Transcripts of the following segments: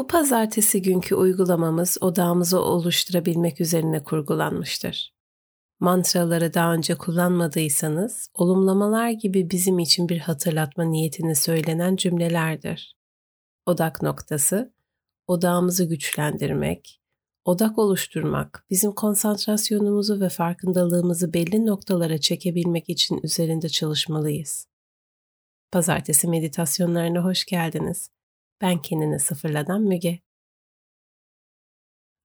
Bu pazartesi günkü uygulamamız odağımızı oluşturabilmek üzerine kurgulanmıştır. Mantraları daha önce kullanmadıysanız, olumlamalar gibi bizim için bir hatırlatma niyetini söylenen cümlelerdir. Odak noktası, odağımızı güçlendirmek, odak oluşturmak, bizim konsantrasyonumuzu ve farkındalığımızı belli noktalara çekebilmek için üzerinde çalışmalıyız. Pazartesi meditasyonlarına hoş geldiniz. Ben kendini sıfırladan Müge.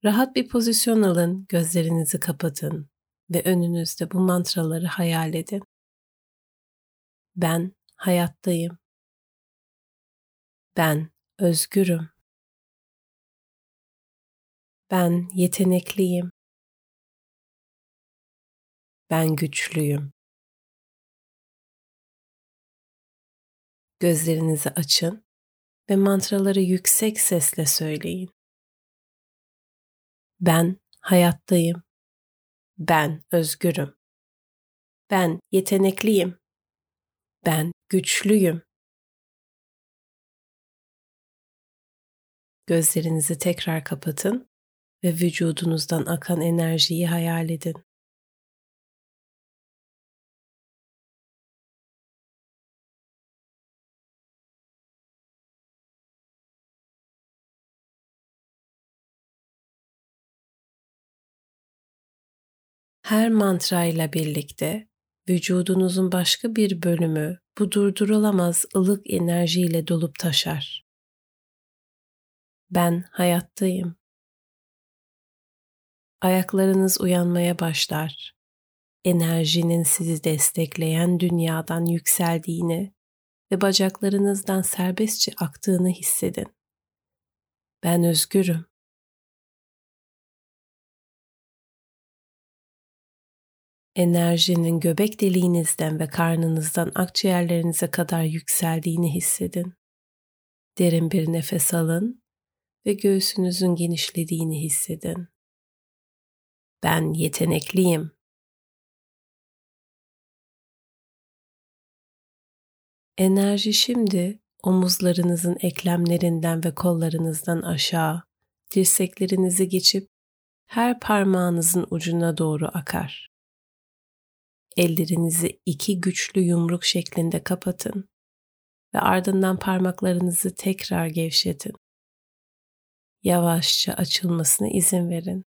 Rahat bir pozisyon alın, gözlerinizi kapatın ve önünüzde bu mantraları hayal edin. Ben hayattayım. Ben özgürüm. Ben yetenekliyim. Ben güçlüyüm. Gözlerinizi açın ve mantraları yüksek sesle söyleyin. Ben hayattayım. Ben özgürüm. Ben yetenekliyim. Ben güçlüyüm. Gözlerinizi tekrar kapatın ve vücudunuzdan akan enerjiyi hayal edin. Her mantra ile birlikte vücudunuzun başka bir bölümü bu durdurulamaz ılık enerjiyle dolup taşar. Ben hayattayım. Ayaklarınız uyanmaya başlar. Enerjinin sizi destekleyen dünyadan yükseldiğini ve bacaklarınızdan serbestçe aktığını hissedin. Ben özgürüm. Enerjinin göbek deliğinizden ve karnınızdan akciğerlerinize kadar yükseldiğini hissedin. Derin bir nefes alın ve göğsünüzün genişlediğini hissedin. Ben yetenekliyim. Enerji şimdi omuzlarınızın eklemlerinden ve kollarınızdan aşağı, dirseklerinizi geçip her parmağınızın ucuna doğru akar. Ellerinizi iki güçlü yumruk şeklinde kapatın ve ardından parmaklarınızı tekrar gevşetin. Yavaşça açılmasına izin verin.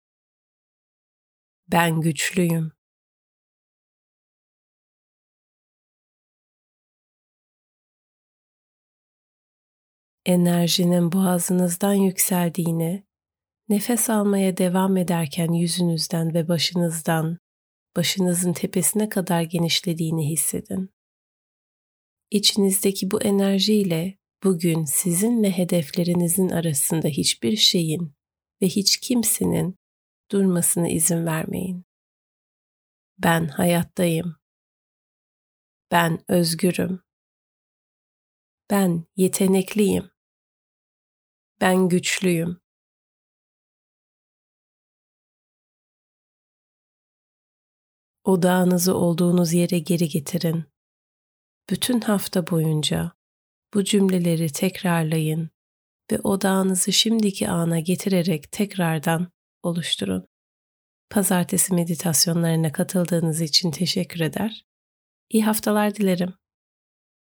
Ben güçlüyüm. Enerjinin boğazınızdan yükseldiğini, nefes almaya devam ederken yüzünüzden ve başınızdan başınızın tepesine kadar genişlediğini hissedin. İçinizdeki bu enerjiyle bugün sizinle hedeflerinizin arasında hiçbir şeyin ve hiç kimsenin durmasına izin vermeyin. Ben hayattayım. Ben özgürüm. Ben yetenekliyim. Ben güçlüyüm. Odağınızı olduğunuz yere geri getirin. Bütün hafta boyunca bu cümleleri tekrarlayın ve odağınızı şimdiki ana getirerek tekrardan oluşturun. Pazartesi meditasyonlarına katıldığınız için teşekkür eder. İyi haftalar dilerim.